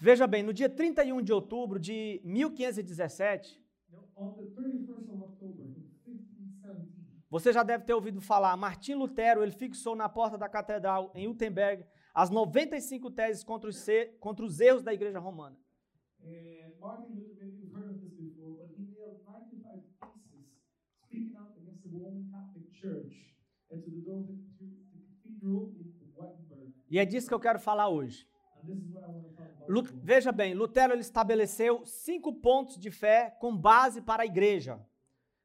Veja bem, no dia 31 de outubro de 1517, Now, on the 31st of October in 1517, você já deve ter ouvido falar, Martim Lutero, ele fixou na porta da catedral em Wittenberg as 95 teses contra os, contra os erros da igreja romana. and Martin Luther, maybe you've heard of this before, but he nailed 95 theses speaking out against the Roman Catholic Church and to the door of the, to the cathedral in Wittenberg. E é disso que eu quero falar hoje. Lu- veja bem, Lutero ele estabeleceu cinco pontos de fé com base para a igreja.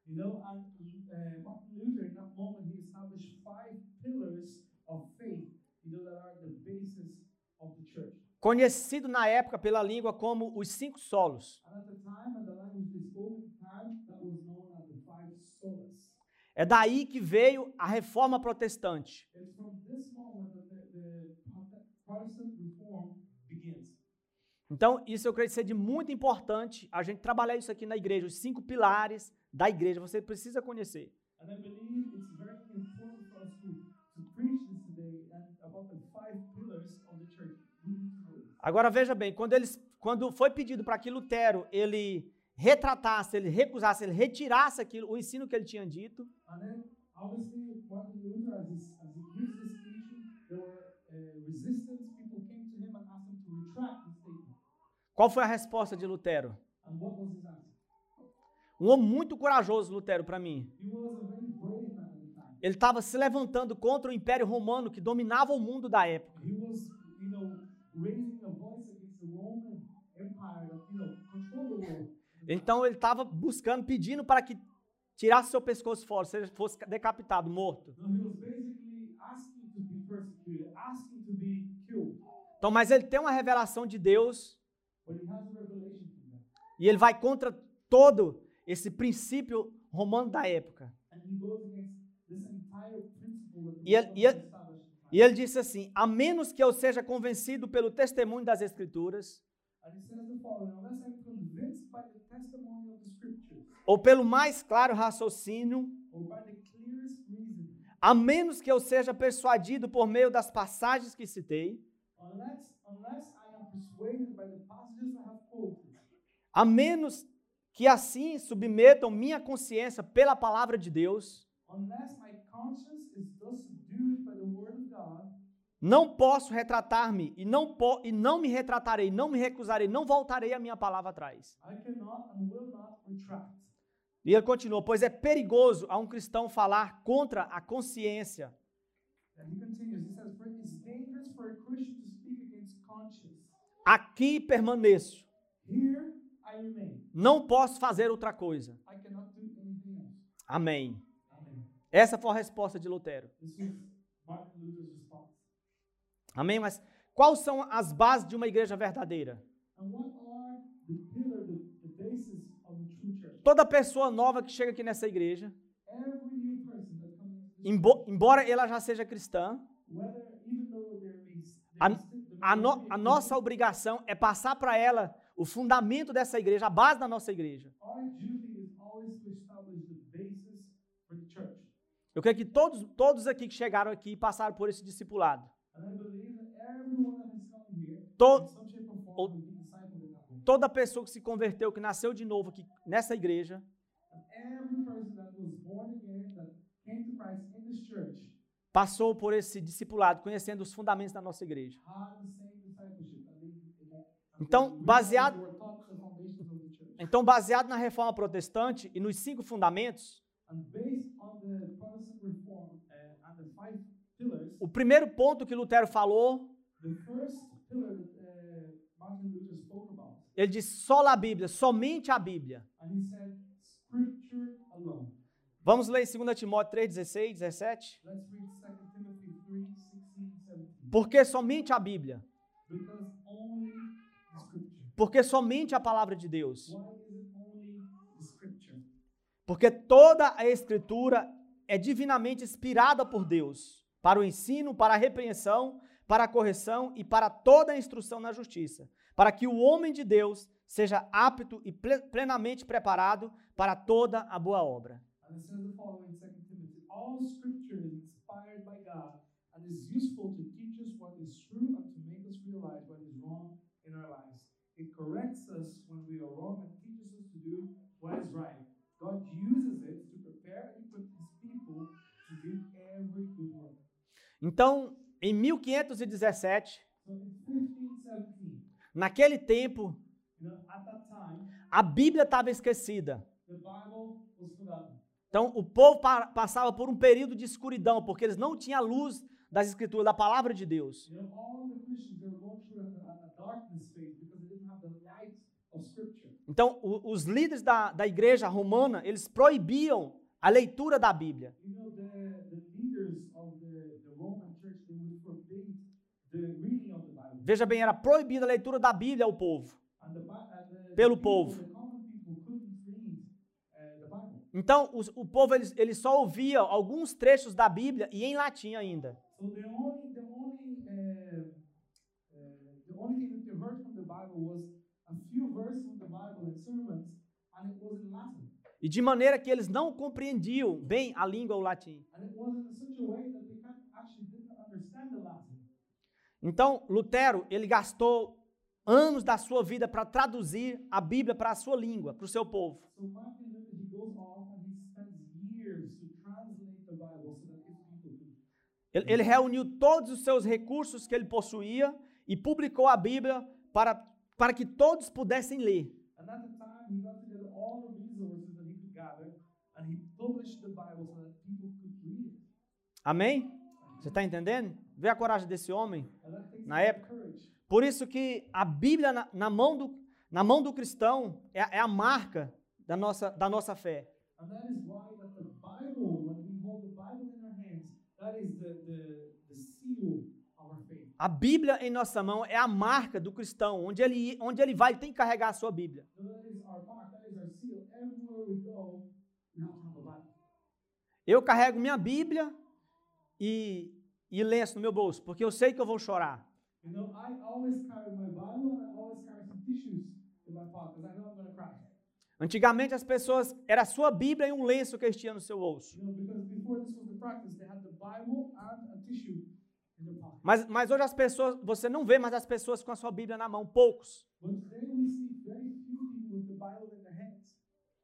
You know, and uh, Martin Luther, in that moment, he established five pillars of faith, you know, that are the basis of the church. Conhecido na época pela língua como os cinco solos. É daí que veio a reforma protestante. It's from this moment that the, the Prote- Protestant reform begins. Então, isso eu creio ser de muito importante a gente trabalhar isso aqui na igreja, os cinco pilares da igreja, você precisa conhecer. Agora veja bem, quando eles quando foi pedido para que Lutero ele retratasse, ele recusasse, ele retirasse aquilo, o ensino que ele tinha dito, And then, obviously, Martin Luther, as, his, as he gives this teaching, there were uh, resistance. People came to him and asked him to retract his statement. Qual foi a resposta de Lutero? Um homem muito corajoso, Lutero, para mim. Ele estava se levantando contra o Império Romano que dominava o mundo da época. Então ele estava buscando, pedindo para que tirasse seu pescoço fora, seja fosse decapitado, morto. Então, mas ele tem uma revelação de Deus But he has a revelation from them. E ele vai contra todo esse princípio romano da época. E ele- e ele-. E ele disse assim: a menos que eu seja convencido pelo testemunho das Escrituras, ou pelo mais claro raciocínio, a menos que eu seja persuadido por meio das passagens que citei, unless, unless I am persuaded by the passages I have quoted, a menos que assim submetam minha consciência pela palavra de Deus, não posso retratar-me e não, po e não me retratarei, não me recusarei, não voltarei a minha palavra atrás. E ele continua: pois é perigoso a um cristão falar contra a consciência. And he continues, he says, "For It's dangerous for a Christian to speak against conscience. Aqui permaneço, Here. Não posso fazer outra coisa. Amém. Essa foi a resposta de Lutero. Amém? Mas quais são as bases de uma igreja verdadeira? Toda pessoa nova que chega aqui nessa igreja, embora ela já seja cristã, A- a, no- a nossa obrigação é passar para ela o fundamento dessa igreja, a base da nossa igreja. Eu creio que todos, todos aqui que chegaram aqui passaram por esse discipulado. To- in some shape or form, o- will be discipled in that way. Toda pessoa que se converteu, que nasceu de novo aqui nessa igreja, passou por esse discipulado, conhecendo os fundamentos da nossa igreja. The church. Então, baseado na reforma protestante e nos cinco fundamentos, pillars, o primeiro ponto que Lutero falou, about, ele disse só a Bíblia, somente a Bíblia. Vamos ler em 2 Timóteo 3, 16, 17? Let's read 2 Timothy 3 16, 17. Porque somente a Bíblia. Because. Porque somente a palavra de Deus. Porque toda a Escritura é divinamente inspirada por Deus para o ensino, para a repreensão, para a correção e para toda a instrução na justiça, para que o homem de Deus seja apto e ple- plenamente preparado para toda a boa obra. And it says the following in 2 Timothy All Scripture is inspired by God and is useful to teach us what is true and to make us realize what is wrong in our lives. Corrects us when we are wrong and teaches us to do what is right. God uses it to prepare and equip his people to do every good work. Então, em 1517, So in 1517, naquele tempo, a Bíblia estava esquecida. Então, o povo pa- passava por um período de escuridão, porque eles não tinham a luz das Escrituras, da palavra de Deus. You know, all the Christians they were going through a, a, a darkness phase because they didn't have the light of Scripture. Então, o- os líderes da, da igreja romana, eles proibiam a leitura da Bíblia. You know, the, the Church. Veja bem, era proibida a leitura da Bíblia ao povo. And the, Pelo povo. uh. Então, os- o povo eles, eles só ouvia alguns trechos da Bíblia e em latim ainda. So the only the only uh, uh, the only thing that they heard from the Bible was a few verses of the Bible in sermons, and it was in Latin. E de maneira que eles não compreendiam bem a língua o latim. Latin. Então, Lutero, ele gastou anos da sua vida para traduzir a Bíblia para a sua língua, para o seu povo. Ele, ele reuniu todos os seus recursos que ele possuía e publicou a Bíblia para, para que todos pudessem ler. And at the time he got together all the resources that he could gather, and he published the Bible so that people could read it. Amém? Você está entendendo? Vê a coragem desse homem. Na época. Por isso que a Bíblia na, na mão, do, na mão do cristão é, é a marca da nossa, da nossa fé. And that is why that the Bible, when we hold the Bible in our hands, that is the, the, the seal of our faith. A Bíblia em nossa mão é a marca do cristão. Onde ele, onde ele vai, ele tem que carregar a sua Bíblia. So that is our mark, that is our seal. Everywhere we go, we have to have a Bible. Eu carrego minha Bíblia e, e lenço no meu bolso, porque eu sei que eu vou chorar. You know, Bible. Antigamente as pessoas, era a sua Bíblia e um lenço que eles tinham no seu bolso. You know, practice. Mas, mas hoje as pessoas, você não vê mais as pessoas com a sua Bíblia na mão, poucos.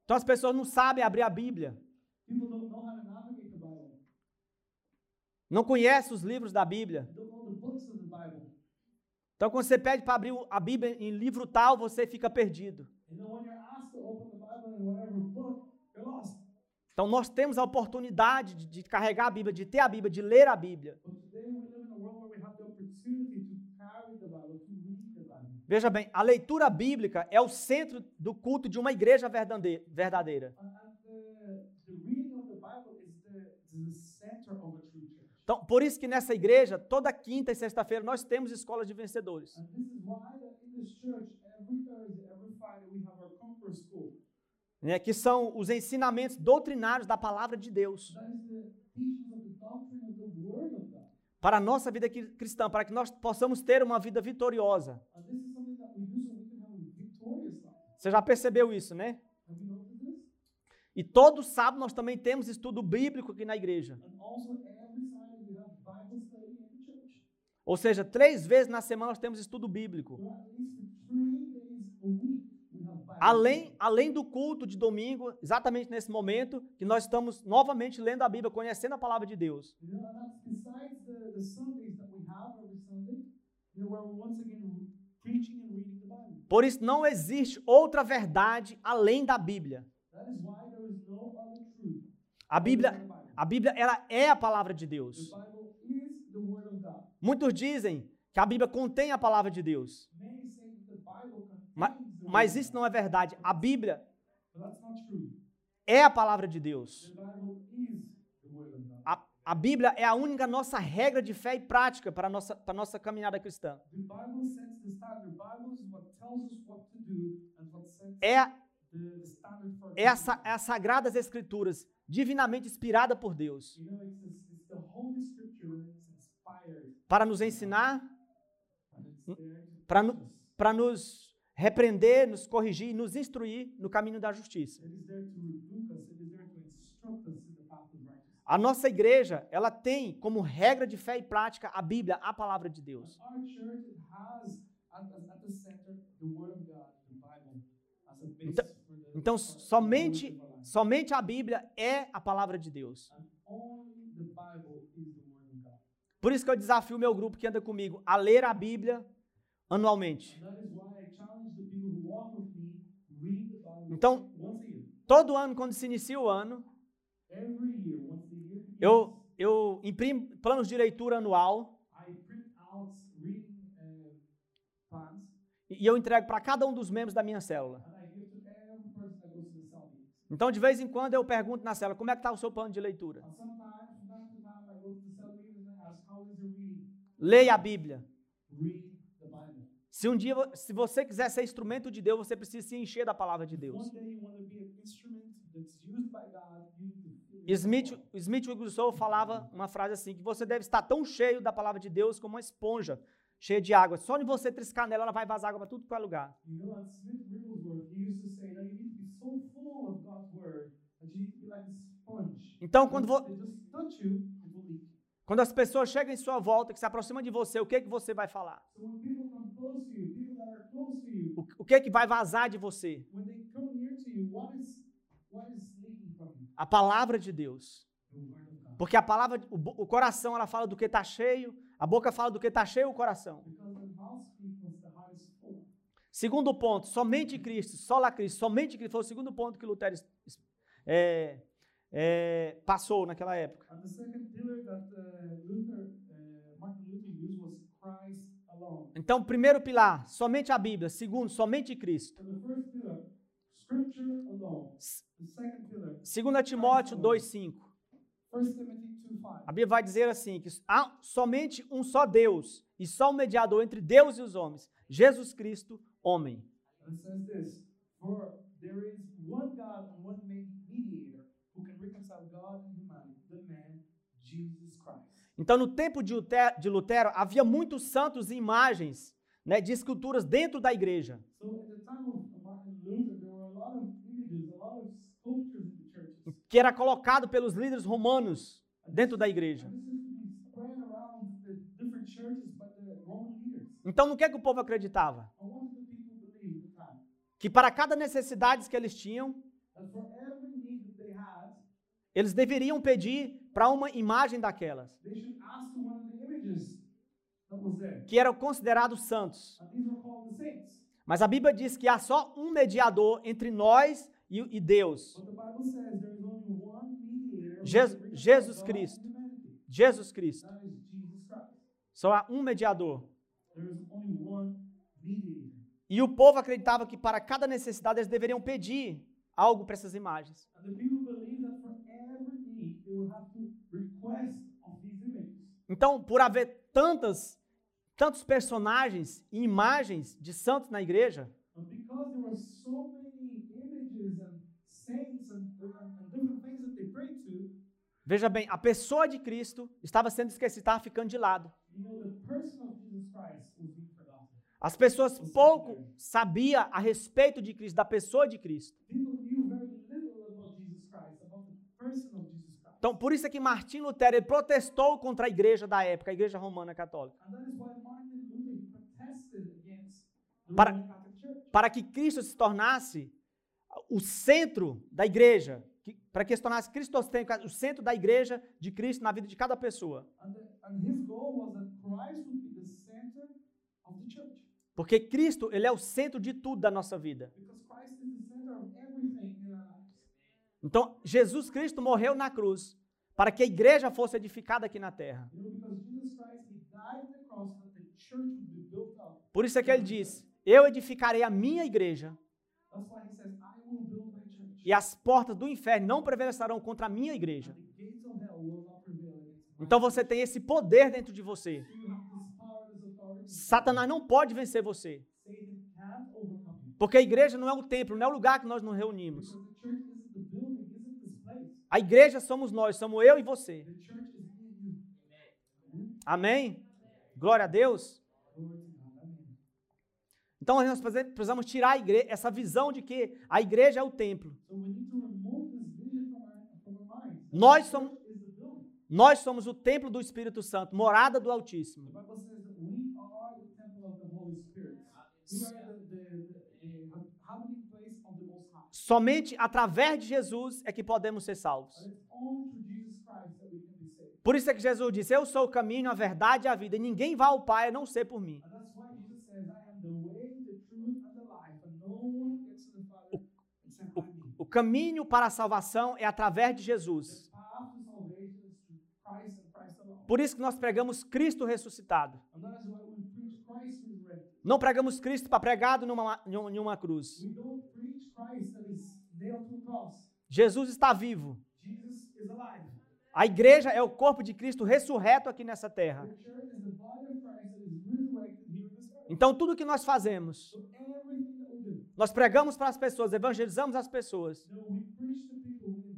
Então as pessoas não sabem abrir a Bíblia, People don't know how to navigate the Bible. Não conhecem os livros da Bíblia. Então quando você pede para abrir a Bíblia em livro tal, você fica perdido. Então nós temos a oportunidade de, de carregar a Bíblia, de ter a Bíblia, de ler a Bíblia. Veja bem, a leitura bíblica é o centro do culto de uma igreja verdade- verdadeira. And, and the, the reading of the Bible is the, is the center of a true church. Então, por isso que nessa igreja, toda quinta e sexta-feira, nós temos escola de vencedores. Né, que são os ensinamentos doutrinários da palavra de Deus para a nossa vida cri- cristã, para que nós possamos ter uma vida vitoriosa. Você já percebeu isso, né? E todo sábado nós também temos estudo bíblico aqui na igreja. And also every Sunday we have Bible study in the church. Ou seja, três vezes na semana nós temos estudo bíblico. Além, além do culto de domingo, exatamente nesse momento, que nós estamos novamente lendo a Bíblia, conhecendo a palavra de Deus. Por isso, não existe outra verdade além da Bíblia. A Bíblia, a Bíblia, ela é a palavra de Deus. Bible is the Word of God. Muitos dizem que a Bíblia contém a palavra de Deus, mas of isso não é verdade. A Bíblia é a palavra de Deus. A, a Bíblia é a única nossa regra de fé e prática para a nossa, para a nossa caminhada cristã. É, é, a, é as sagradas escrituras, divinamente inspirada por Deus, para nos ensinar, para para nos repreender, nos corrigir nos instruir no caminho da justiça. A nossa igreja, ela tem como regra de fé e prática a Bíblia, a palavra de Deus. Então, the somente, somente a Bíblia é a palavra de Deus. And only the Bible is the Word of God. Por isso que eu desafio o meu grupo que anda comigo a ler a Bíblia anualmente. Então-. Todo ano, quando se inicia o ano, eu, eu imprimo planos de leitura anual e eu entrego para cada um dos membros da minha célula. Então, de vez em quando, eu pergunto na célula, como é que está o seu plano de leitura? And sometimes, from time to time, I go to the cell meetings and I ask, how is your reading? Leia a Bíblia. Read the Bible. Se um dia, se você quiser ser instrumento de Deus, você precisa se encher da palavra de Deus. Smith. Smith Wigglesworth falava uma frase assim, que você deve estar tão cheio da palavra de Deus como uma esponja cheia de água. Só de você triscar nela, ela vai vazar água para tudo que é lugar. Então, quando, vo- quando as pessoas chegam em sua volta, que se aproximam de você, o que, que você vai falar? O, o que, que vai vazar de você? A palavra de Deus. Porque a palavra, o, o coração, ela fala do que está cheio, a boca fala do que está cheio o coração. Segundo ponto, somente Cristo, só lá Cristo, somente Cristo. Foi o segundo ponto que Lutero é, é, passou naquela época. Christ alone. Então, primeiro pilar, somente a Bíblia. Segundo, somente Cristo. 2 Timóteo 2,5. 1 Timothy 2:5. A Bíblia vai dizer assim: que há somente um só Deus e só um mediador entre Deus e os homens, Jesus Cristo, homem. It says this: For there is one God and one mediator who can reconcile God and humanity, the man Jesus Christ. Então, no tempo de Lute- de Lutero, havia muitos santos e imagens né, de esculturas dentro da igreja. Que era colocado pelos líderes romanos dentro da igreja. Então, no que, é que o povo acreditava? Que para cada necessidade que eles tinham, That for every need that they had, eles deveriam pedir para uma imagem daquelas, que eram considerados santos. Mas a Bíblia diz que há só um mediador entre nós e, Deus, who Jesus- Cristo. Jesus Cristo. Só há um mediador. E o povo acreditava que para cada necessidade eles deveriam pedir algo para essas imagens. And the people believe that for every need, they will have to request of these images. Então, por haver tantas, tantos personagens e imagens de santos na igreja, veja bem, a pessoa de Cristo estava sendo esquecida, estava ficando de lado. As pessoas pouco sabiam a respeito de Cristo, da pessoa de Cristo. People knew very little about Jesus Christ, about the person of Jesus Christ. Então, por isso é que Martim Lutero ele protestou contra a igreja da época, a igreja romana católica, Para- para que Cristo se tornasse o centro da igreja, que- para que se tornasse cristocêntrico, o centro da igreja de Cristo na vida de cada pessoa. Porque Cristo, ele é o centro de tudo da nossa vida. Because Christ is the center of everything in our lives. Então, Jesus Cristo morreu na cruz para que a igreja fosse edificada aqui na terra. Por isso é que ele diz: Eu edificarei a minha igreja e as portas do inferno não prevalecerão contra a minha igreja. Então você tem esse poder dentro de você. Satanás não pode vencer você. Porque a igreja não é o templo, não é o lugar que nós nos reunimos. Because the church isn't the building, isn't this place. A igreja somos nós, somos eu e você. Amém? Glória a Deus. Então nós precisamos tirar a igre- essa visão de que a igreja é o templo. Nós somos-. Nós somos o templo do Espírito Santo, morada do Altíssimo. Bible says that we are the temple of the Holy Spirit. We are the, the, the, the habiting place of the Most High. Somente através de Jesus é que podemos ser salvos. Saved. Por isso é que Jesus disse: Eu sou o caminho, a verdade e a vida, e ninguém vai ao Pai a não ser por mim. Me. O caminho para a salvação é através de Jesus. Por isso que nós pregamos Cristo ressuscitado. Não pregamos Cristo para pregado numa, em uma cruz. We don't preach Christ that is nailed to a cross. Jesus está vivo. A igreja é o corpo de Cristo ressurreto aqui nessa terra. Então, tudo que nós fazemos, nós pregamos para as pessoas, evangelizamos as pessoas,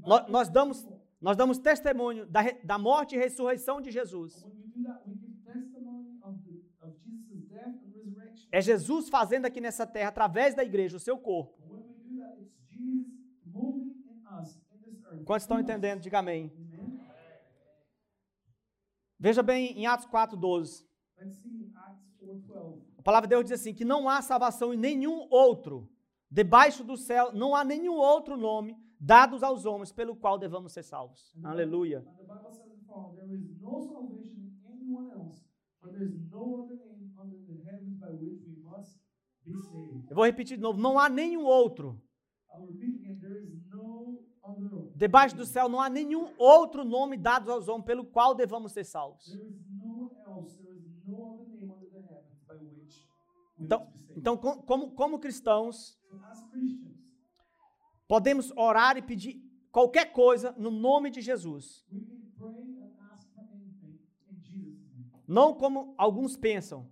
Nós- nós damos- nós damos testemunho da, da morte e ressurreição de Jesus. É Jesus fazendo aqui nessa terra, através da igreja, o seu corpo. And when we do that, it's Jesus moving in us, in this earth. Quantos estão entendendo? Diga amém. Veja bem em Atos 4,12. Let's see in Acts 4.12. A palavra de Deus diz assim: que não há salvação em nenhum outro. Debaixo do céu não há nenhum outro nome dados aos homens pelo qual devamos ser salvos. Aleluia. Eu vou repetir de novo: não há nenhum outro. Again, Debaixo do céu não há nenhum outro nome dados aos homens pelo qual devamos ser salvos. Então, então com- como, como cristãos, podemos orar e pedir qualquer coisa no nome de Jesus. Não como alguns pensam,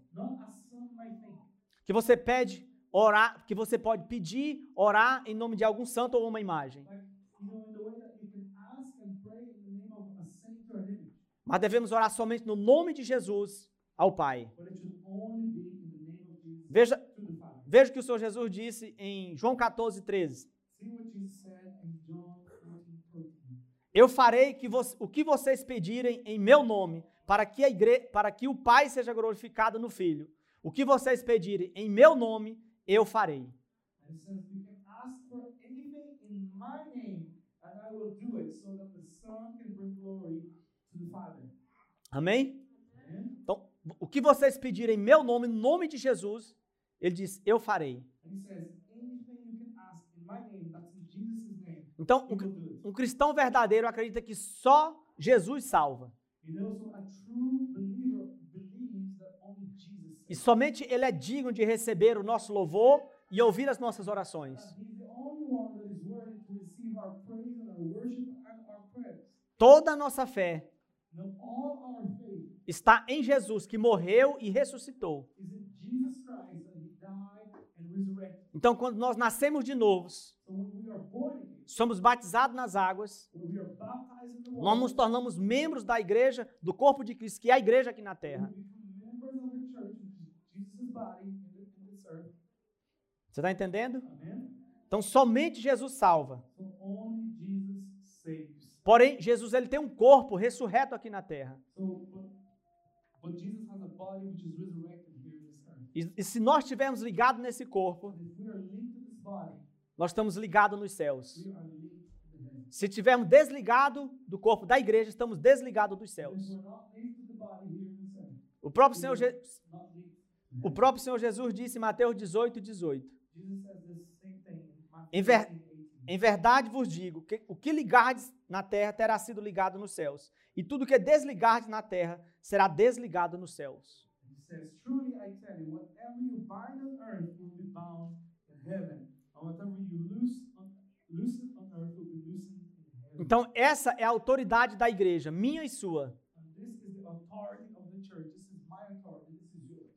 que você pede orar, que você pode pedir, orar em nome de algum santo ou uma imagem. Like, you know, in the way that you can ask and pray in the name of a saint or an image. Mas devemos orar somente no nome de Jesus ao Pai. Veja, veja o que o Senhor Jesus disse em João 14, 13. See what Jesus said in John 14, 13. Eu farei que o que vocês pedirem em meu nome, para que, a igre para que o Pai seja glorificado no Filho. O que vocês pedirem em meu nome, eu farei. Name, Amém? Então, o que vocês pedirem em meu nome, no nome de Jesus, ele diz, eu farei. Então, um, um cristão verdadeiro acredita que só Jesus salva. E somente ele é digno de receber o nosso louvor e ouvir as nossas orações. Toda a nossa fé Now, all our faith está em Jesus, que morreu e ressuscitou. Então, quando nós nascemos de again, somos batizados nas águas, nós nos tornamos membros da igreja, do corpo de Cristo, que é a igreja aqui na terra. Você está entendendo? Então, somente Jesus salva. Porém, Jesus ele tem um corpo ressurreto aqui na terra. E, e se nós estivermos ligados nesse corpo, nós estamos ligados nos céus. Se estivermos desligados do corpo da igreja, estamos desligados dos céus. O próprio Senhor, Je- o próprio Senhor Jesus disse em Mateus 18, 18. Jesus says this same thing in Matthew Em ver- 18, 18. Em verdade vos digo que o que ligardes na terra terá sido ligado nos céus, e tudo que desligardes na terra será desligado nos céus. Então, essa é a autoridade da igreja, minha e sua.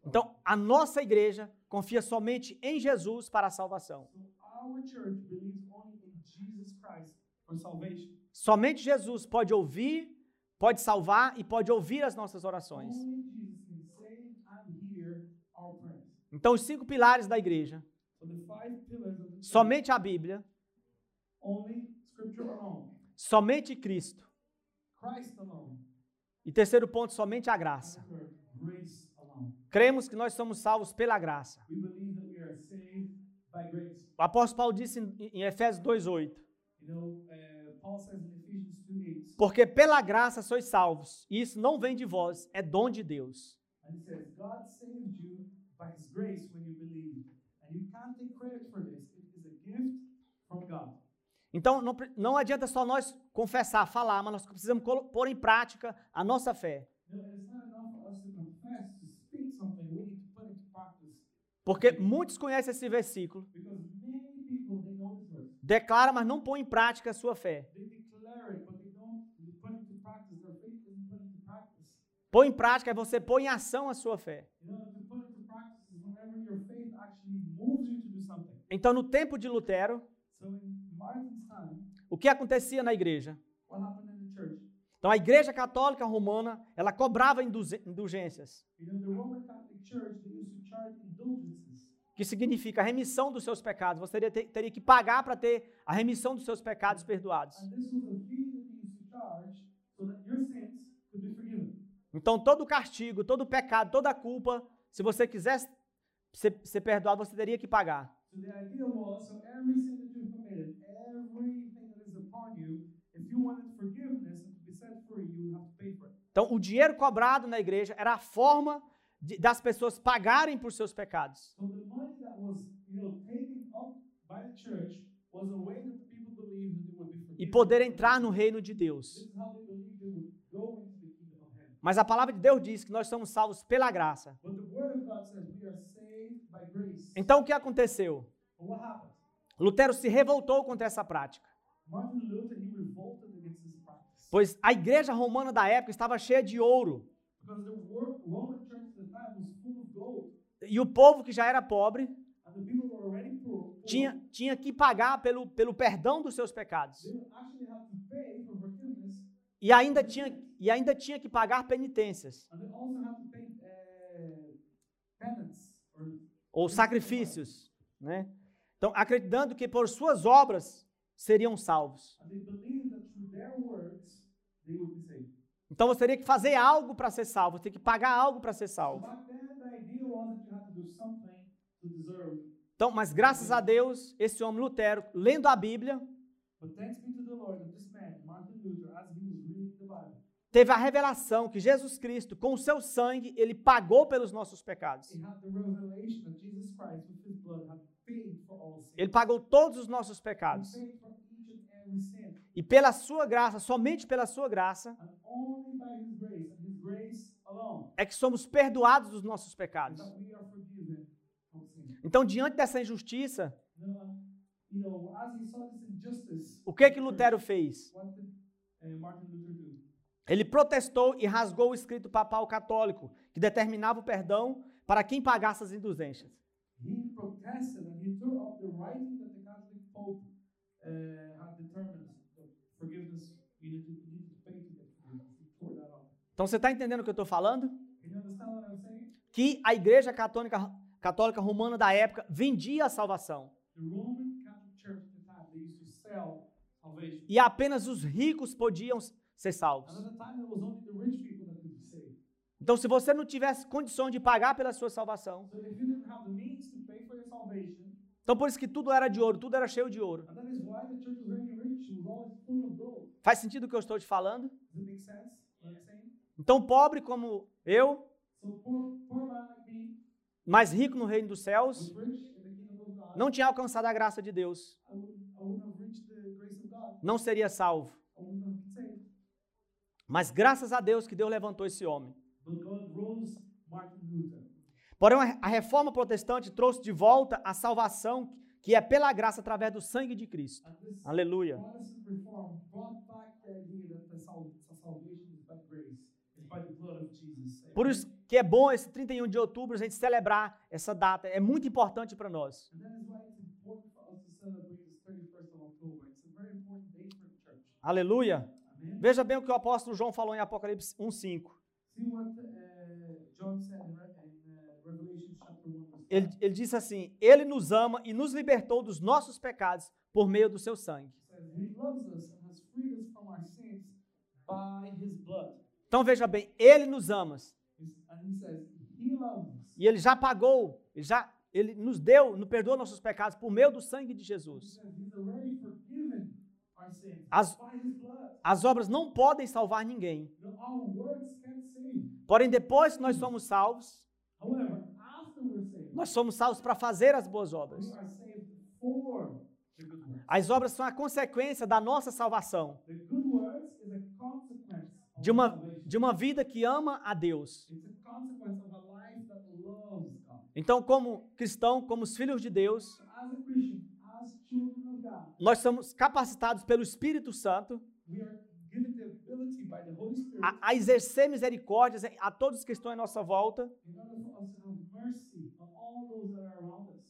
Então, a nossa igreja confia somente em Jesus para a salvação. so our church believes only in Jesus Christ for salvation. Somente Jesus pode ouvir, pode salvar e pode ouvir as nossas orações. Então, os cinco pilares da igreja, somente a Bíblia, somente Cristo. E terceiro ponto, somente a graça. Cremos que nós somos salvos pela graça. O apóstolo Paulo disse em, em Efésios 2:8, porque pela graça sois salvos, e isso não vem de vós, é dom de Deus. Então não, não adianta só nós confessar, falar, mas nós precisamos pôr em prática a nossa fé. Porque muitos conhecem esse versículo, declara, mas não põe em prática a sua fé. They declare it, but they don't put it into practice. Their faith isn't put into practice. Põe em prática é você põe em ação a sua fé. Então, no tempo de Lutero, o que acontecia na igreja? Então, a igreja católica romana, ela cobrava indulgências, que significa a remissão dos seus pecados. Você teria, ter- teria que pagar para ter a remissão dos seus pecados perdoados. And this was a fee that they used to charge so that your sins could be forgiven. Então, todo castigo, todo pecado, toda culpa, se você quisesse ser, ser perdoado, você teria que pagar. Então, o dinheiro cobrado na igreja era a forma de- das pessoas pagarem por seus pecados. E poder entrar no reino de Deus. is how they believed they would go into the kingdom of heaven. Mas a palavra de Deus diz que nós somos salvos pela graça. Então, o que aconteceu? Lutero se revoltou contra essa prática, pois a igreja romana da época estava cheia de ouro. E o povo que já era pobre tinha, tinha que pagar pelo, pelo perdão dos seus pecados. E ainda tinha, e ainda tinha que pagar penitências pay penance or ou sacrifícios. Né? Então, acreditando que por suas obras seriam salvos. works. Então você teria que fazer algo para ser salvo, você teria que pagar algo para ser salvo. Então, mas graças a Deus, esse homem Lutero, lendo a Bíblia, But thanks be to the Lord that this man, Martin Luther, as he was reading the Bible, teve a revelação que Jesus Cristo, com o seu sangue, ele pagou pelos nossos pecados. Ele pagou todos os nossos pecados. E pela sua graça, somente pela sua graça, é que somos perdoados dos nossos pecados. Então, diante dessa injustiça, o que que Lutero fez? Ele protestou e rasgou o escrito papal católico, que determinava o perdão para quem pagasse as indulgências. He protested and he tore up the writing that the Catholic Pope uh, had determined that forgiveness you need to, you need to pay to get forgiveness. He tore that up. Então, você está entendendo o que eu estou falando? Que a igreja católica, católica romana da época vendia a salvação. E apenas os ricos podiam ser salvos. Então, se você não tivesse condição de pagar pela sua salvação, então por isso que tudo era de ouro, tudo era cheio de ouro. Faz sentido o que eu estou te falando? Então, pobre como eu, mais rico no reino dos céus, não tinha alcançado a graça de Deus, não seria salvo. I wouldn't have been saved. Mas graças a Deus que Deus levantou esse homem. Porém, a reforma protestante trouxe de volta a salvação que é pela graça através do sangue de Cristo. Aleluia. Por isso que é bom esse 31 de outubro a gente celebrar essa data. É muito importante para nós. And that is why it's important for us to celebrate this 31st of October. It's a very important date for the church. Aleluia. Veja bem o que o apóstolo João falou em Apocalipse 1:5. See what uh, John said in, Re- in uh, Revelation chapter 1. verse Ele, 5. ele disse assim: Ele nos ama e nos libertou dos nossos pecados por meio do seu sangue. Então veja bem, ele nos ama e ele já pagou, ele já ele nos deu, nos perdoa nossos pecados por meio do sangue de Jesus. As-. As obras não podem salvar ninguém. Porém, depois que nós somos salvos, nós somos salvos para fazer as boas obras. As obras são a consequência da nossa salvação, de uma, de uma vida que ama a Deus. Então, como cristão, como os filhos de Deus, nós somos capacitados pelo Espírito Santo we are given the ability by the Holy Spirit a, a exercer misericórdias a todos que estão em nossa volta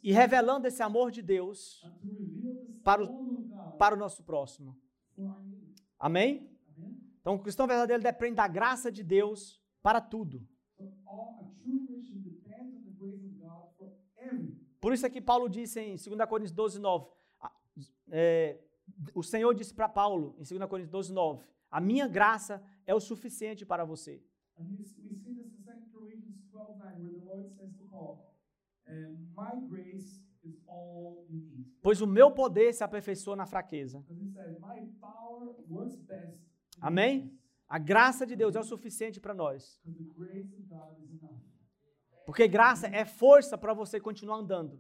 e revelando esse amor de Deus Para o- para o nosso próximo. Amém? Então, o cristão verdadeiro depende da graça de Deus para tudo. Por isso é que Paulo disse em 2 Coríntios 12, 9. a- é, o Senhor disse para Paulo, em 2 Coríntios 12, 9, a minha graça é o suficiente para você. And we, we see this in 2 Corinthians 12 9, where the Lord says to Paul, "And My grace is all you need. Pois o meu poder se aperfeiçoa na fraqueza. Amém? weakness." A graça de Deus é o suficiente para nós. Porque graça é força para você continuar andando.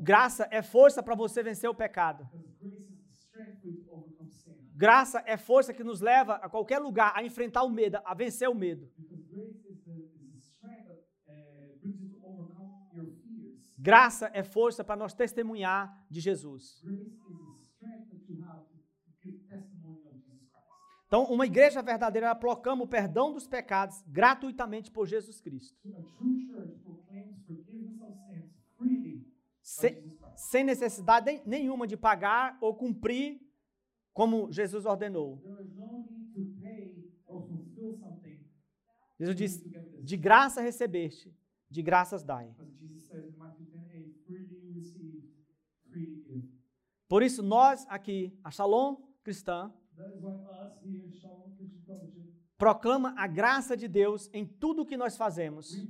Graça é força para você vencer o pecado. Because grace is the strength for you to overcome sin. Graça é força que nos leva a qualquer lugar a enfrentar o medo, a vencer o medo. Fears. Graça é força para nós testemunhar de Jesus. Então, uma igreja verdadeira ela proclama o perdão dos pecados gratuitamente por Jesus Cristo, sem, sem necessidade nenhuma de pagar ou cumprir como Jesus ordenou. Jesus diz: de graça recebeste, de graças dai. As Jesus says in Matthew 10, 8, freely receive, freely give. Por isso, nós aqui, a Shalom Cristã, proclama a graça de Deus em tudo o que nós fazemos,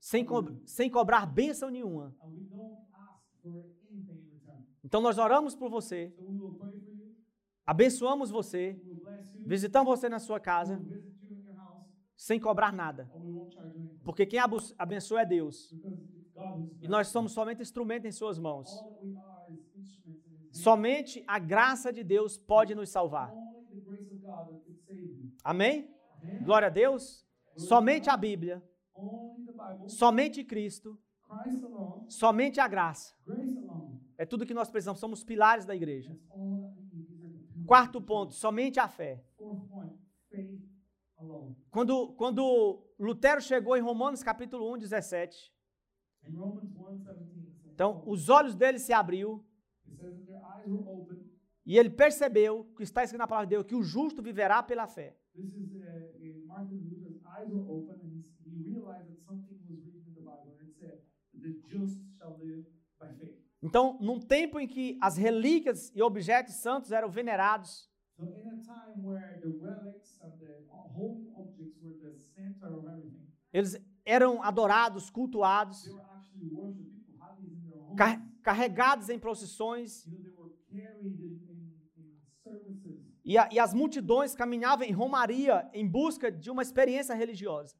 sem, co- sem cobrar bênção nenhuma. and we don't ask for anything in return. Então, nós oramos por você, abençoamos você, visitamos você na sua casa, sem cobrar nada. Porque quem abençoa é Deus. E nós somos somente instrumento em suas mãos. Somente a graça de Deus pode nos salvar. Amém? Glória a Deus. Somente a Bíblia, somente Cristo, somente a graça. É tudo que nós precisamos, somos pilares da igreja. Quarto ponto, somente a fé. Quando, quando Lutero chegou em Romanos capítulo 1, 17, In Romans 1:17, it says, então os olhos dele se abriu e ele percebeu que está escrito na palavra de Deus que o justo viverá pela fé. This is in Martin Luther's eyes were open, and he, he realized that something was written in the Bible, and it said, "The just shall live by faith." Então, num tempo em que as relíquias e objetos santos eram venerados, eles eram adorados, cultuados, car- carregados em procissões, e, a- e as multidões caminhavam em romaria em busca de uma experiência religiosa.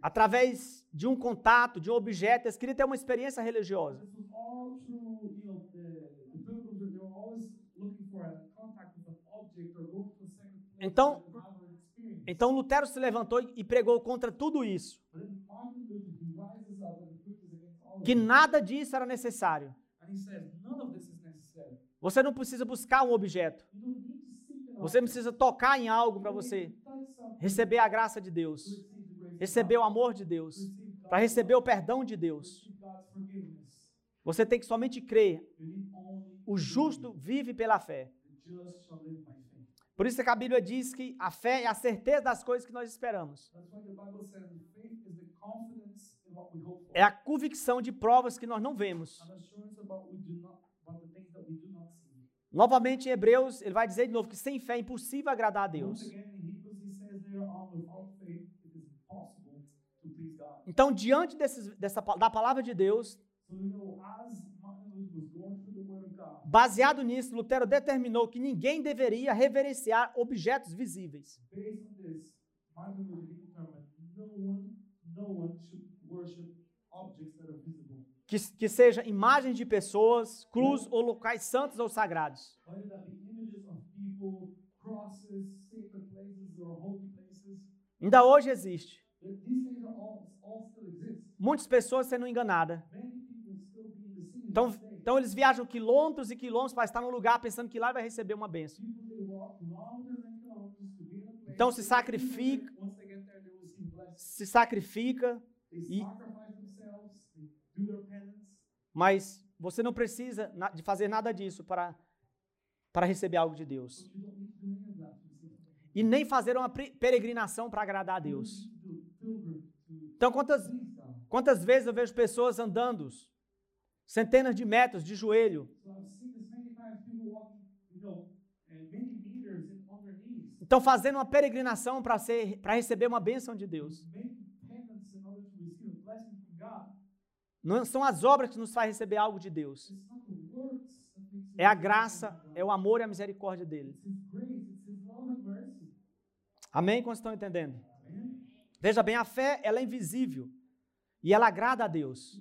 Através de um contato, de um objeto, eles queriam ter uma experiência religiosa. Então-. Então Lutero se levantou e pregou contra tudo isso, que nada disso era necessário. Você não precisa buscar um objeto. Você object. precisa tocar em algo para você receber a graça de Deus, receber o amor de Deus, para receber o perdão de Deus. Você tem que somente crer. O to justo vive pela fé. Por isso que a Bíblia diz que a fé é a certeza das coisas que nós esperamos. É a convicção de provas que nós não vemos. Novamente em Hebreus, ele vai dizer de novo que sem fé é impossível agradar a Deus. again, in Hebrews, he says later on, without faith, it is impossible to please God. Então, diante desses, dessa, da palavra de Deus, baseado nisso, Lutero determinou que ninguém deveria reverenciar objetos visíveis. Que, que seja imagens de pessoas, cruz ou locais santos ou sagrados. whether that be Muitas pessoas sendo enganadas. Então, então eles viajam quilômetros e quilômetros para estar num lugar pensando que lá vai receber uma bênção. Então se sacrifica-. Se sacrifica, e- mas você não precisa de fazer nada disso para, para receber algo de Deus. E nem fazer uma peregrinação para agradar a Deus. Então, quantas. Quantas vezes eu vejo pessoas andando centenas de metros de joelho, então fazendo uma peregrinação para receber uma bênção de Deus. Não são as obras que nos faz receber algo de Deus. É a graça, é o amor e a misericórdia dele. Amém? Quantos estão entendendo? Veja bem, a fé, ela é invisível. E ela agrada a Deus.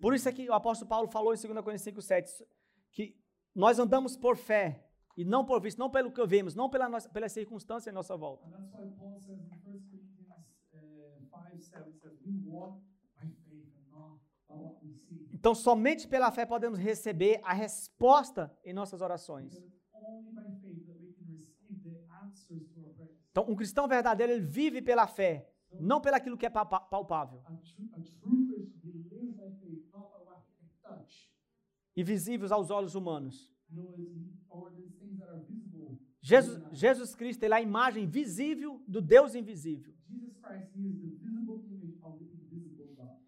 Por isso é que o apóstolo Paulo falou em 2 Coríntios 5, 7, que nós andamos por fé e não por vista, não pelo que vemos, não pela nossa, pelas circunstâncias em nossa volta. And that's why Paul says in 1 Corinthians 5 7, he says, We walk by faith and not by what we see. Então, somente pela fé podemos receber a resposta em nossas orações. Então, um cristão verdadeiro, ele vive pela fé, Não pelaquilo que é pa- pa- palpável touch. e visíveis aos olhos humanos. Jesus, Jesus Cristo, ele é a imagem visível do Deus invisível.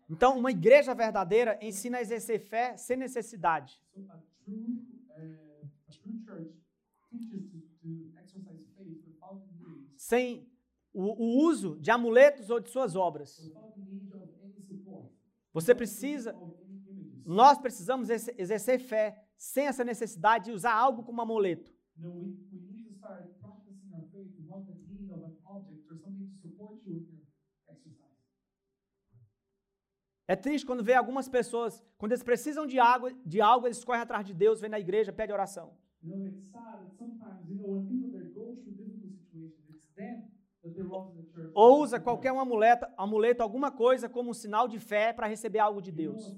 Então, uma igreja verdadeira ensina a exercer fé sem necessidade. Need, sem o, o uso de amuletos ou de suas obras. Você precisa, nós precisamos exer- exercer fé sem essa necessidade de usar algo como amuleto. É triste quando vê algumas pessoas, quando eles precisam de água, de algo, eles correm atrás de Deus, vêm na igreja, pedem oração. You know, Ou usa qualquer um amuleto, amuleto, alguma coisa como um sinal de fé para receber algo de Deus.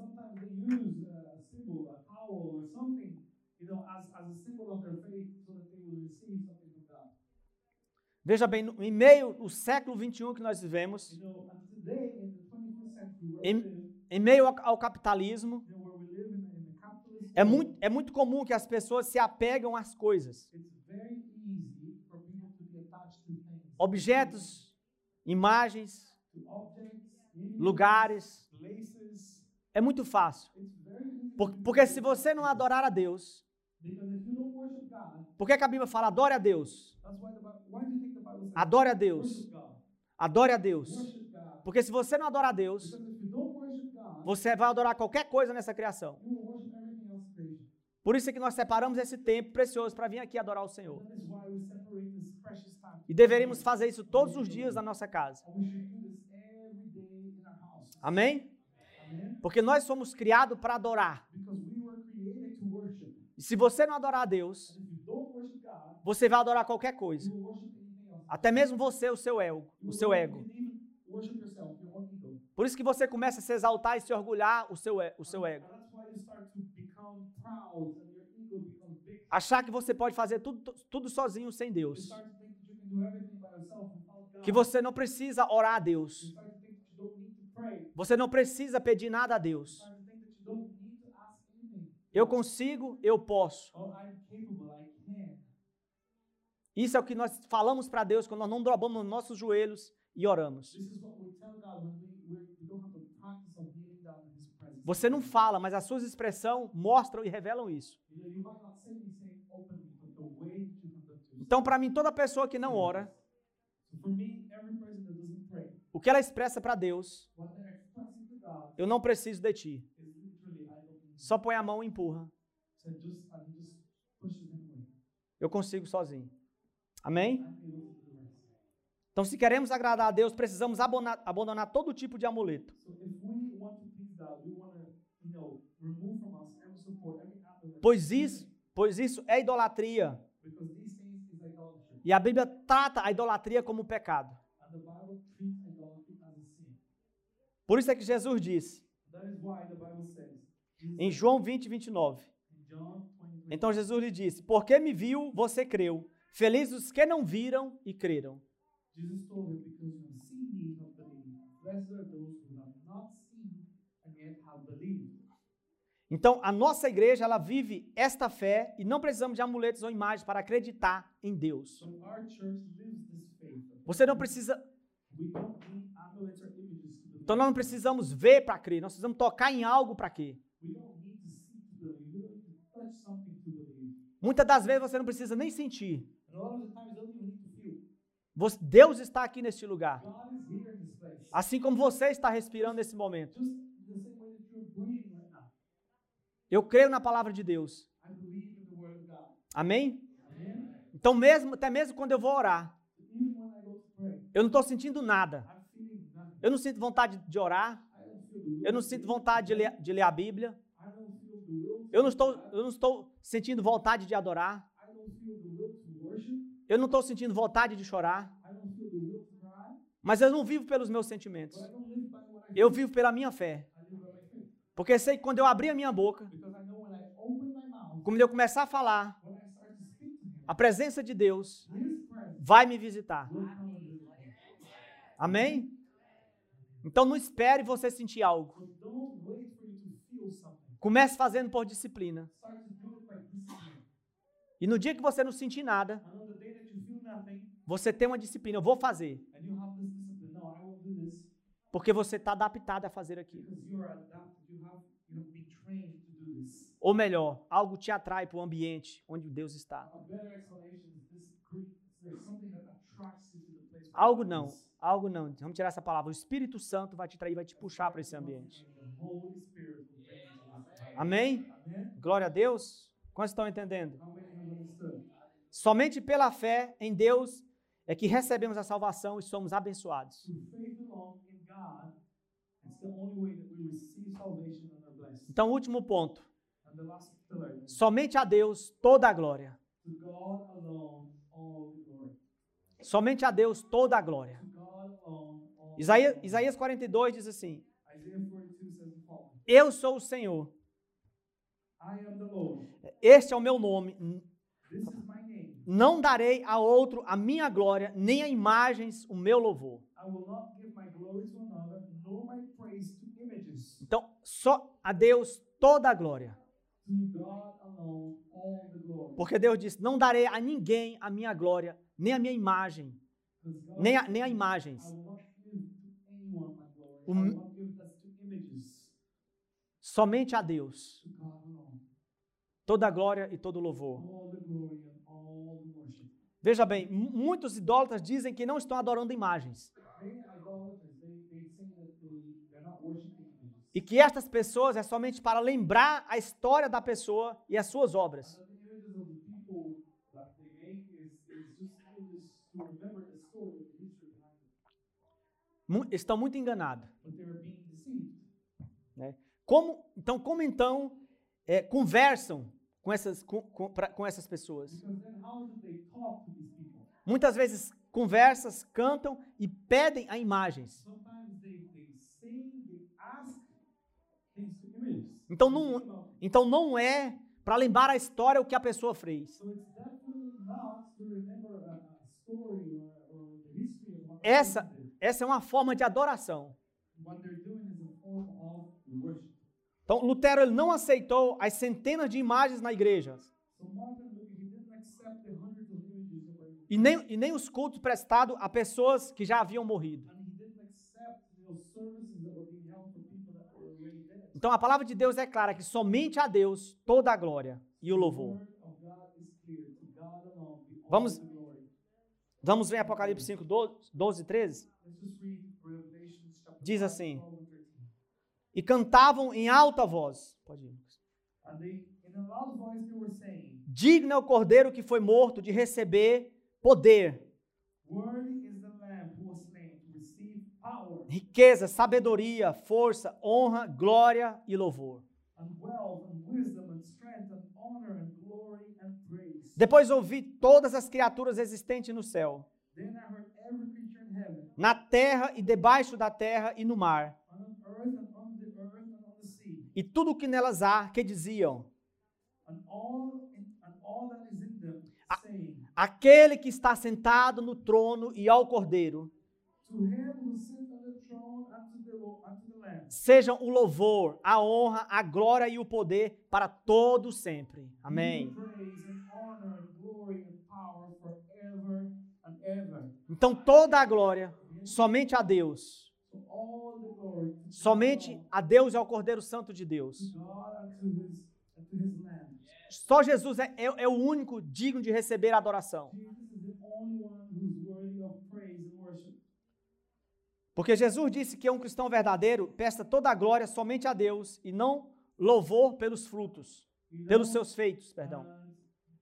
Veja bem, em meio ao século 21 que nós vivemos, You know, and today in the 21st century where Em- em meio ao, capitalismo, é muito, é muito comum que as pessoas se apegam às coisas. it's very easy for people to be attached to things. Objetos, imagens, lugares. É muito fácil. Porque se você não adorar a Deus, por que, a Bíblia fala adore a Deus? Adore a Deus. Adore a Deus. Porque se você não adorar a Deus, você vai adorar qualquer coisa nessa criação. Por isso é que nós separamos esse tempo precioso para vir aqui adorar o Senhor. That is why we separate this precious time. E deveríamos fazer isso todos os dias na nossa casa. Amém? Porque nós somos criados para adorar. E se você não adorar a Deus, você vai adorar qualquer coisa. Até mesmo você, o seu ego, o seu ego. Por isso que você começa a se exaltar e se orgulhar o seu, o seu ego. Achar que você pode fazer tudo, tudo sozinho sem Deus. Que você não precisa orar a Deus. Você não precisa pedir nada a Deus. Eu consigo, eu posso. Isso é o que nós falamos para Deus quando nós não dobramos nos nossos joelhos e oramos. Você não fala, mas as suas expressões mostram e revelam isso. You know, you might not say these things openly, but the way that you conduct yourself. Então, para mim, toda pessoa que não ora, doesn't pray, o que ela expressa para Deus, eu não preciso de ti. Só põe a mão e empurra. Eu consigo sozinho. Amém? Então, se queremos agradar a Deus, precisamos abona- abandonar todo tipo de amuleto. Pois isso, pois isso é idolatria. Because these things is idolatry. E a Bíblia trata a idolatria como pecado. Por isso é que Jesus disse, em João 20, 29. in John 20, Então Jesus lhe disse: Porque me viu, você creu. Felizes os que não viram e creram. Jesus told him, because you have seen me, you have believed. Blessed are those who have not seen and yet have believed. Então, a nossa igreja, ela vive esta fé e não precisamos de amuletos ou imagens para acreditar em Deus. Você não precisa. Então, nós não precisamos ver para crer, nós precisamos tocar em algo para crer. Muitas das vezes você não precisa nem sentir. Deus está aqui neste lugar. Assim como você está respirando nesse momento. Just the same way that you're breathing right now. Eu creio na palavra de Deus. Amém? Então, mesmo, até mesmo quando eu vou orar, eu não estou sentindo nada. Eu não sinto vontade de orar. Eu não to sinto vontade de ler, de ler a Bíblia. Eu não, estou, eu não estou sentindo vontade de adorar. Eu não estou sentindo vontade de chorar. Mas eu não vivo pelos meus sentimentos. Eu vivo pela minha fé. Porque sei que quando eu abrir a minha boca, Because I know when I open my mouth, quando eu começar a falar, Him, a presença de Deus vai me visitar. Amém? Então não espere você sentir algo. Comece fazendo por disciplina. E no dia que você não sentir nada, nothing, você tem uma disciplina. Eu vou fazer. Porque você está adaptado a fazer aquilo. Because you are adapted, you have you have been trained to do this. Ou melhor, algo te atrai para o ambiente onde Deus está. Algo não, algo não. Vamos tirar essa palavra. O Espírito Santo vai te trair, vai te puxar para esse ambiente. Amém? Glória a Deus. Quantos estão entendendo? Somente pela fé em Deus é que recebemos a salvação e somos abençoados. Então, último ponto. Somente a Deus toda a glória. Somente a Deus toda a glória. Isaías, glory. Isaías 42 diz assim: Isaiah 42 says the following. Eu sou o Senhor. Este é o meu nome. Não darei a outro a minha glória, nem a imagens o meu louvor. Então, só a Deus toda a glória. To God alone all the glory. Porque Deus disse: Não darei a ninguém a minha glória, nem a minha imagem, nem a, nem a imagens. O. Somente a Deus. Toda a glória e todo o louvor. Veja bem, mu- muitos idólatras dizem que não estão adorando imagens. E que estas pessoas é somente para lembrar a história da pessoa e as suas obras. And the images of the people that they make is, is just images to remember the story, the history behind it. Mu- Estão muito enganados. Deceived. Como, então, como então é, conversam com essas, com, com, pra- com essas pessoas? Muitas vezes conversas, cantam e pedem a imagens. Então não, então não é para lembrar a história o que a pessoa fez. Essa-. Essa é uma forma de adoração. Então Lutero ele não aceitou as centenas de imagens na igreja e nem, e nem os cultos prestados a pessoas que já haviam morrido. Então a palavra de Deus é clara que somente a Deus toda a glória e o louvor. Vamos-. Vamos ver Apocalipse 5, 12 e 13? Diz 5, assim. 12 and 13. E cantavam em alta voz. Pode ir. Digno é o cordeiro que foi morto de receber poder, riqueza, sabedoria, força, honra, glória e louvor. Depois ouvi todas as criaturas existentes no céu, Then I heard every creature in heaven, na terra e debaixo da terra e no mar, e tudo o que nelas há, que diziam: Aquele que está sentado no trono e ao cordeiro, sejam o louvor, a honra, a glória e o poder para todo sempre. Amém. Então toda a glória somente a Deus. Somente a Deus e ao Cordeiro Santo de Deus. Só Jesus é, é- é o único digno de receber a adoração. Porque Jesus disse que um cristão verdadeiro presta toda a glória somente a Deus e não louvor pelos frutos, pelos seus feitos, perdão.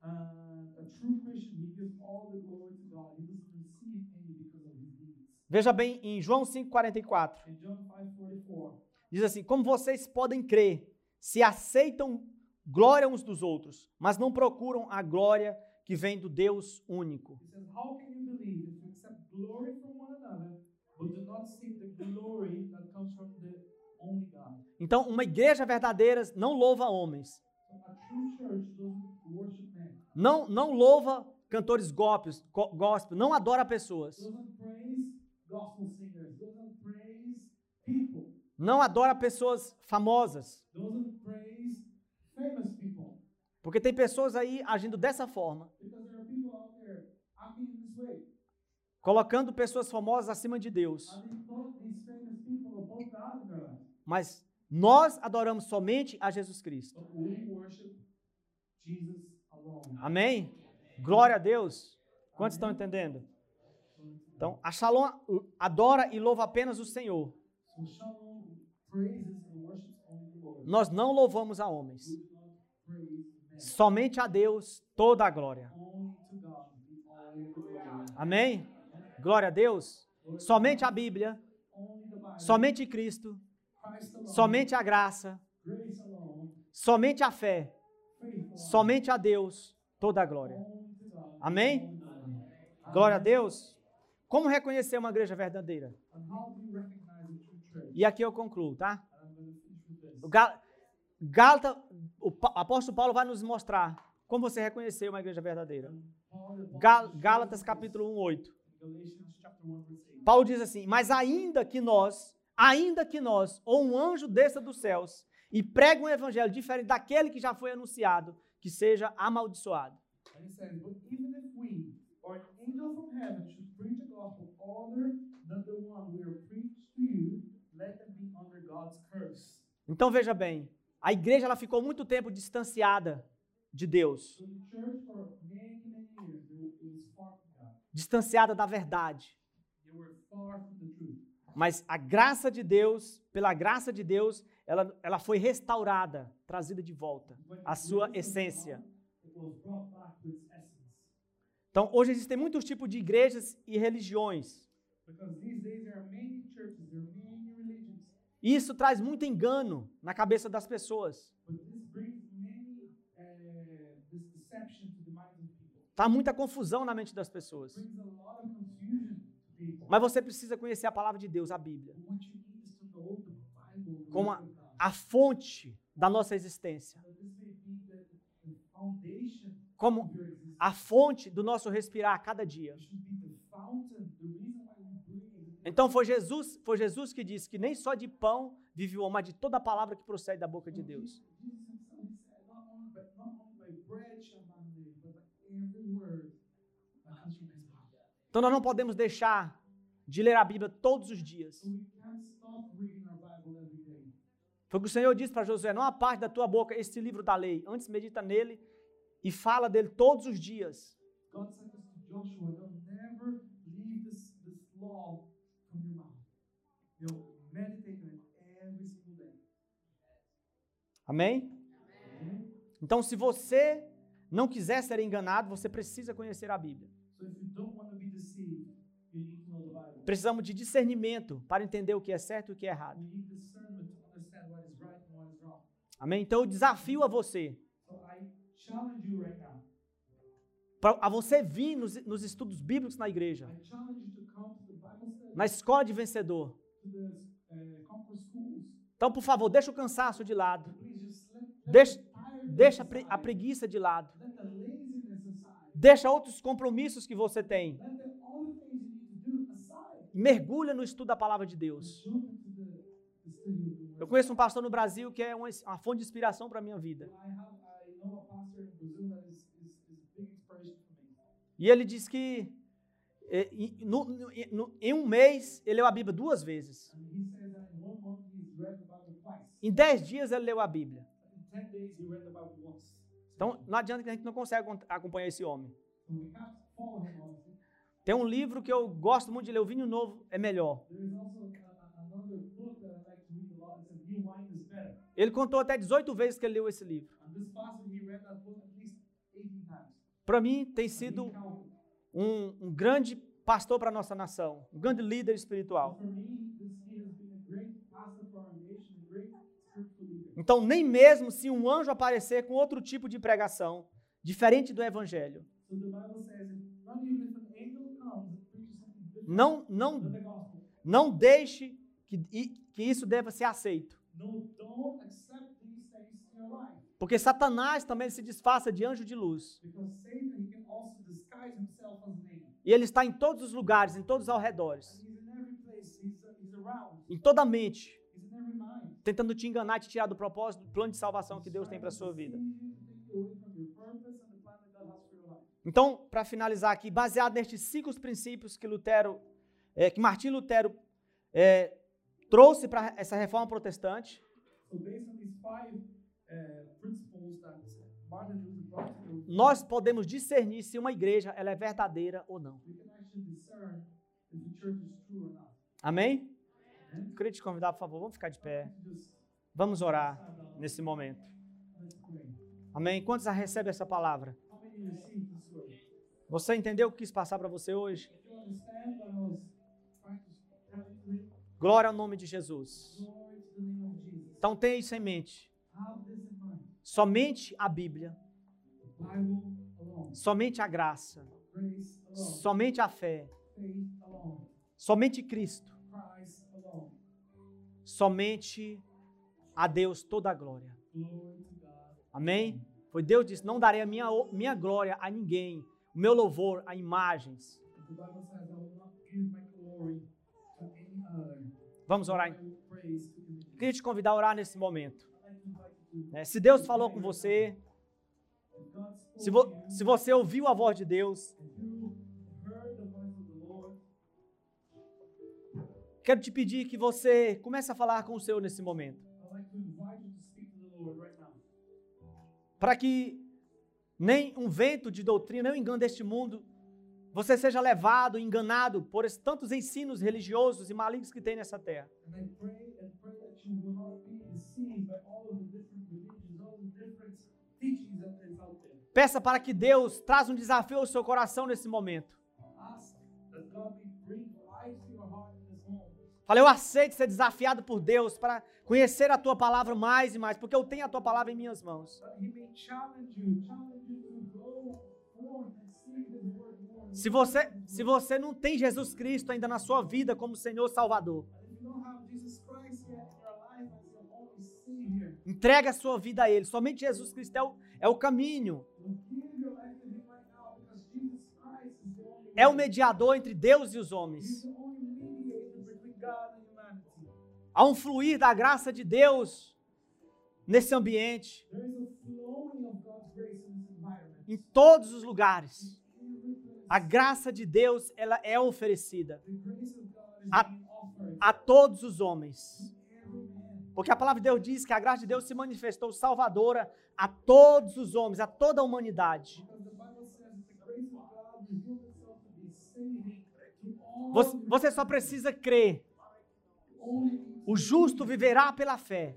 And, and a true Christian, he gives all the glory to God. He doesn't receive any because of his deeds. Veja bem em João 5:44. In John 5:44, Diz assim: Como vocês podem crer se aceitam glória uns dos outros, mas não procuram a glória que vem do Deus único? Então, uma igreja verdadeira não louva homens, men, não não louva cantores gospel, go- gospel, não adora pessoas, não adora pessoas famosas, porque tem pessoas aí agindo dessa forma, colocando pessoas famosas acima de Deus. Mas nós adoramos somente a Jesus Cristo. Amém? Glória a Deus. Quantos estão entendendo? Então, a Shalom adora e louva apenas o Senhor. So Shalom Nós não louvamos a homens. Somente a Deus toda a glória. Amém? Glória a Deus. Somente a Bíblia, somente Cristo, somente a graça, somente a fé, somente a Deus toda a glória. Amém? Glória a. Deus. Como reconhecer uma igreja verdadeira? E aqui eu concluo, tá? O Gal- o apóstolo Paulo vai nos mostrar como você reconhecer uma igreja verdadeira. Gal- Gálatas capítulo 1, 8. in Galatians chapter 1 verse 8. Paulo diz assim: Mas ainda que nós, ainda que nós, ou um anjo desça dos céus e pregue um evangelho diferente daquele que já foi anunciado, que seja amaldiçoado. Even if we or an angel from heaven should preach a Então veja bem, a igreja ela ficou muito tempo distanciada de Deus, distanciada da verdade. Mas a graça de Deus, pela graça de Deus, ela, ela foi restaurada, trazida de volta à sua essência. Então, hoje existem muitos tipos de igrejas e religiões. Because these days there are many churches, there are many religions, E isso traz muito engano na cabeça das pessoas. but this brings many uh, this deception to the minds of people. Tá muita confusão na mente das pessoas. Mas você precisa conhecer a palavra de Deus, a Bíblia, como a, a fonte da nossa existência, como a fonte do nosso respirar a cada dia. Então foi Jesus, foi Jesus que disse que nem só de pão vive o homem, mas de toda a palavra que procede da boca de Deus. Mouth. Então nós não podemos deixar de ler a Bíblia todos os dias. Foi o que o Senhor disse para Josué: não aparte da tua boca este livro da lei. Antes medita nele e fala dele todos os dias. God Meditate on it every single day." Amém? Amen? Então, se você não quiser ser enganado, você precisa conhecer a Bíblia. Precisamos de discernimento para entender o que é certo e o que é errado. Amém? Então, eu desafio a você, a você vir nos, nos estudos bíblicos na igreja, na escola de vencedor. Schools. Então, por favor, deixa o cansaço de lado. Deixa, deixa a, preguiça de lado. Deixa outros compromissos que você tem. Mergulha no estudo da palavra de Deus. Eu conheço um pastor no Brasil que é uma, uma fonte de inspiração para a minha vida. E ele diz que eh, em- no- no- no- em um mês ele leu a Bíblia duas vezes. Em dez dias ele leu a Bíblia. Então não adianta que a gente não consegue acompanhar esse homem. Tem um livro que eu gosto muito de ler, O Vinho Novo é Melhor. Ele contou até 18 vezes que ele leu esse livro. And this pastor he read that book at least 18 times. Para mim tem sido. Um, um grande pastor para a nossa nação, um grande líder espiritual. Então, nem mesmo se um anjo aparecer com outro tipo de pregação, diferente do evangelho, não, não, não deixe que, que isso deva ser aceito. Porque Satanás também se disfarça de anjo de luz. Because Satan, he can also disguise himself as an angel. E ele está em todos os lugares, em todos os arredores, em toda a mente, tentando te enganar te tirar do propósito, do plano de salvação que Deus tem para a sua vida. Então, para finalizar aqui, baseado nestes cinco princípios que Lutero, eh, que Martim Lutero eh, trouxe para essa reforma protestante, So based on these five uh, principles that Martin Luther nós podemos discernir se uma igreja ela é verdadeira ou não. Amém? Eu queria te convidar, por favor, vamos ficar de pé. Vamos orar nesse momento. Amém? Quantos recebem essa palavra? Você entendeu o que quis passar para você hoje? Glória ao nome de Jesus. Então tenha isso em mente. Somente a Bíblia, somente a graça, somente a fé, somente Cristo, somente a Deus toda a glória. Amém? Foi Deus disse: Não darei a minha, minha glória a ninguém, o meu louvor a imagens. Vamos orar. Queria te convidar a orar nesse momento. Né? Se Deus falou com você, se, vo- se você ouviu a voz de Deus, quero te pedir que você comece a falar com o Senhor nesse momento. Para que nem um vento de doutrina, nem um engano deste mundo, você seja levado, enganado por tantos ensinos religiosos e malignos que tem nessa terra. Peça para que Deus traga um desafio ao seu coração nesse momento. Fala, eu aceito ser desafiado por Deus para conhecer a tua palavra mais e mais, porque eu tenho a tua palavra em minhas mãos. Se você, se você não tem Jesus Cristo ainda na sua vida como Senhor Salvador, Entregue a sua vida a Ele. Somente Jesus Cristo é o, é o caminho, é o mediador entre Deus e os homens. Há um fluir da graça de Deus nesse ambiente, em todos os lugares. A graça de Deus, ela é oferecida a- a todos os homens. Porque a palavra de Deus diz que a graça de Deus se manifestou salvadora a todos os homens, a toda a humanidade. Você, só precisa crer. O justo viverá pela fé.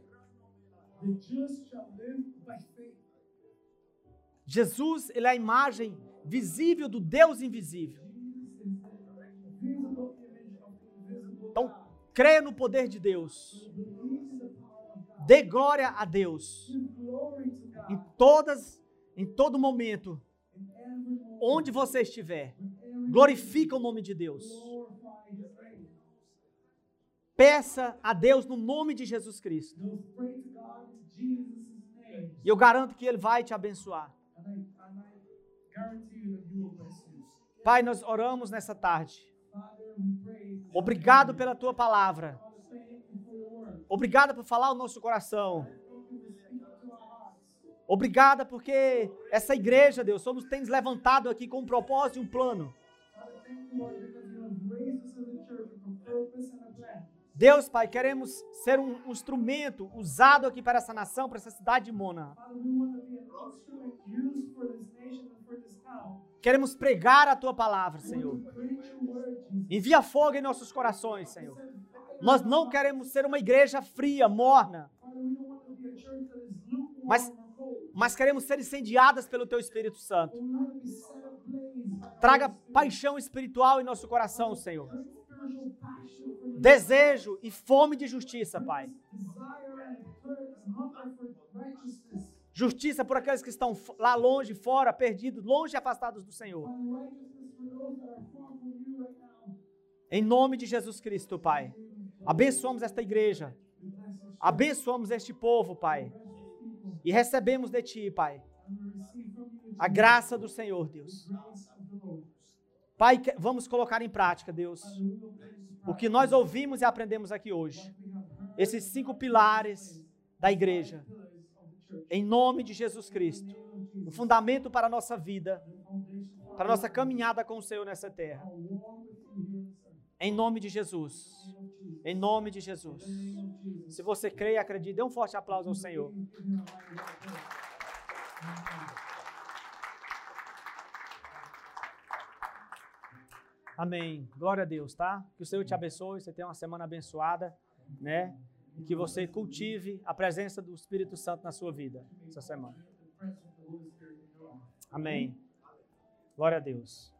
Jesus, ele é a imagem visível do Deus invisível. Então, creia no poder de Deus. Dê glória a Deus. Em todas, em todo momento, onde você estiver, glorifica o nome de Deus. Peça a Deus no nome de Jesus Cristo. E eu garanto que Ele vai te abençoar. Pai, nós oramos nessa tarde. Obrigado pela tua palavra. Obrigado por falar ao nosso coração. Obrigada porque essa igreja, Deus, somos tens levantado aqui com um propósito e um plano. Deus, Pai, queremos ser um, um instrumento usado aqui para essa nação, para essa cidade de Mona. Queremos pregar a tua palavra, Senhor. Envia fogo em nossos corações, Senhor. Nós não queremos ser uma igreja fria, morna, Mas- mas queremos ser incendiadas pelo teu Espírito Santo. Traga paixão espiritual em nosso coração, Senhor. Desejo e fome de justiça, Pai. Justiça por aqueles que estão lá longe, fora, perdidos, longe afastados do Senhor. Em nome de Jesus Cristo, Pai. Abençoamos esta igreja. Abençoamos este povo, Pai. E recebemos de Ti, Pai, a graça do Senhor, Deus. Pai, vamos colocar em prática, Deus, o que nós ouvimos e aprendemos aqui hoje. Esses cinco pilares da igreja. Em nome de Jesus Cristo. O fundamento para a nossa vida, para a nossa caminhada com o Senhor nessa terra. Em nome de Jesus. Em nome de Jesus. Se você crê e acredita, dê um forte aplauso ao Senhor. Amém. Glória a Deus, tá? Que o Senhor te abençoe, você tenha uma semana abençoada, né? E que você cultive a presença do Espírito Santo na sua vida essa semana. Amém. Glória a Deus.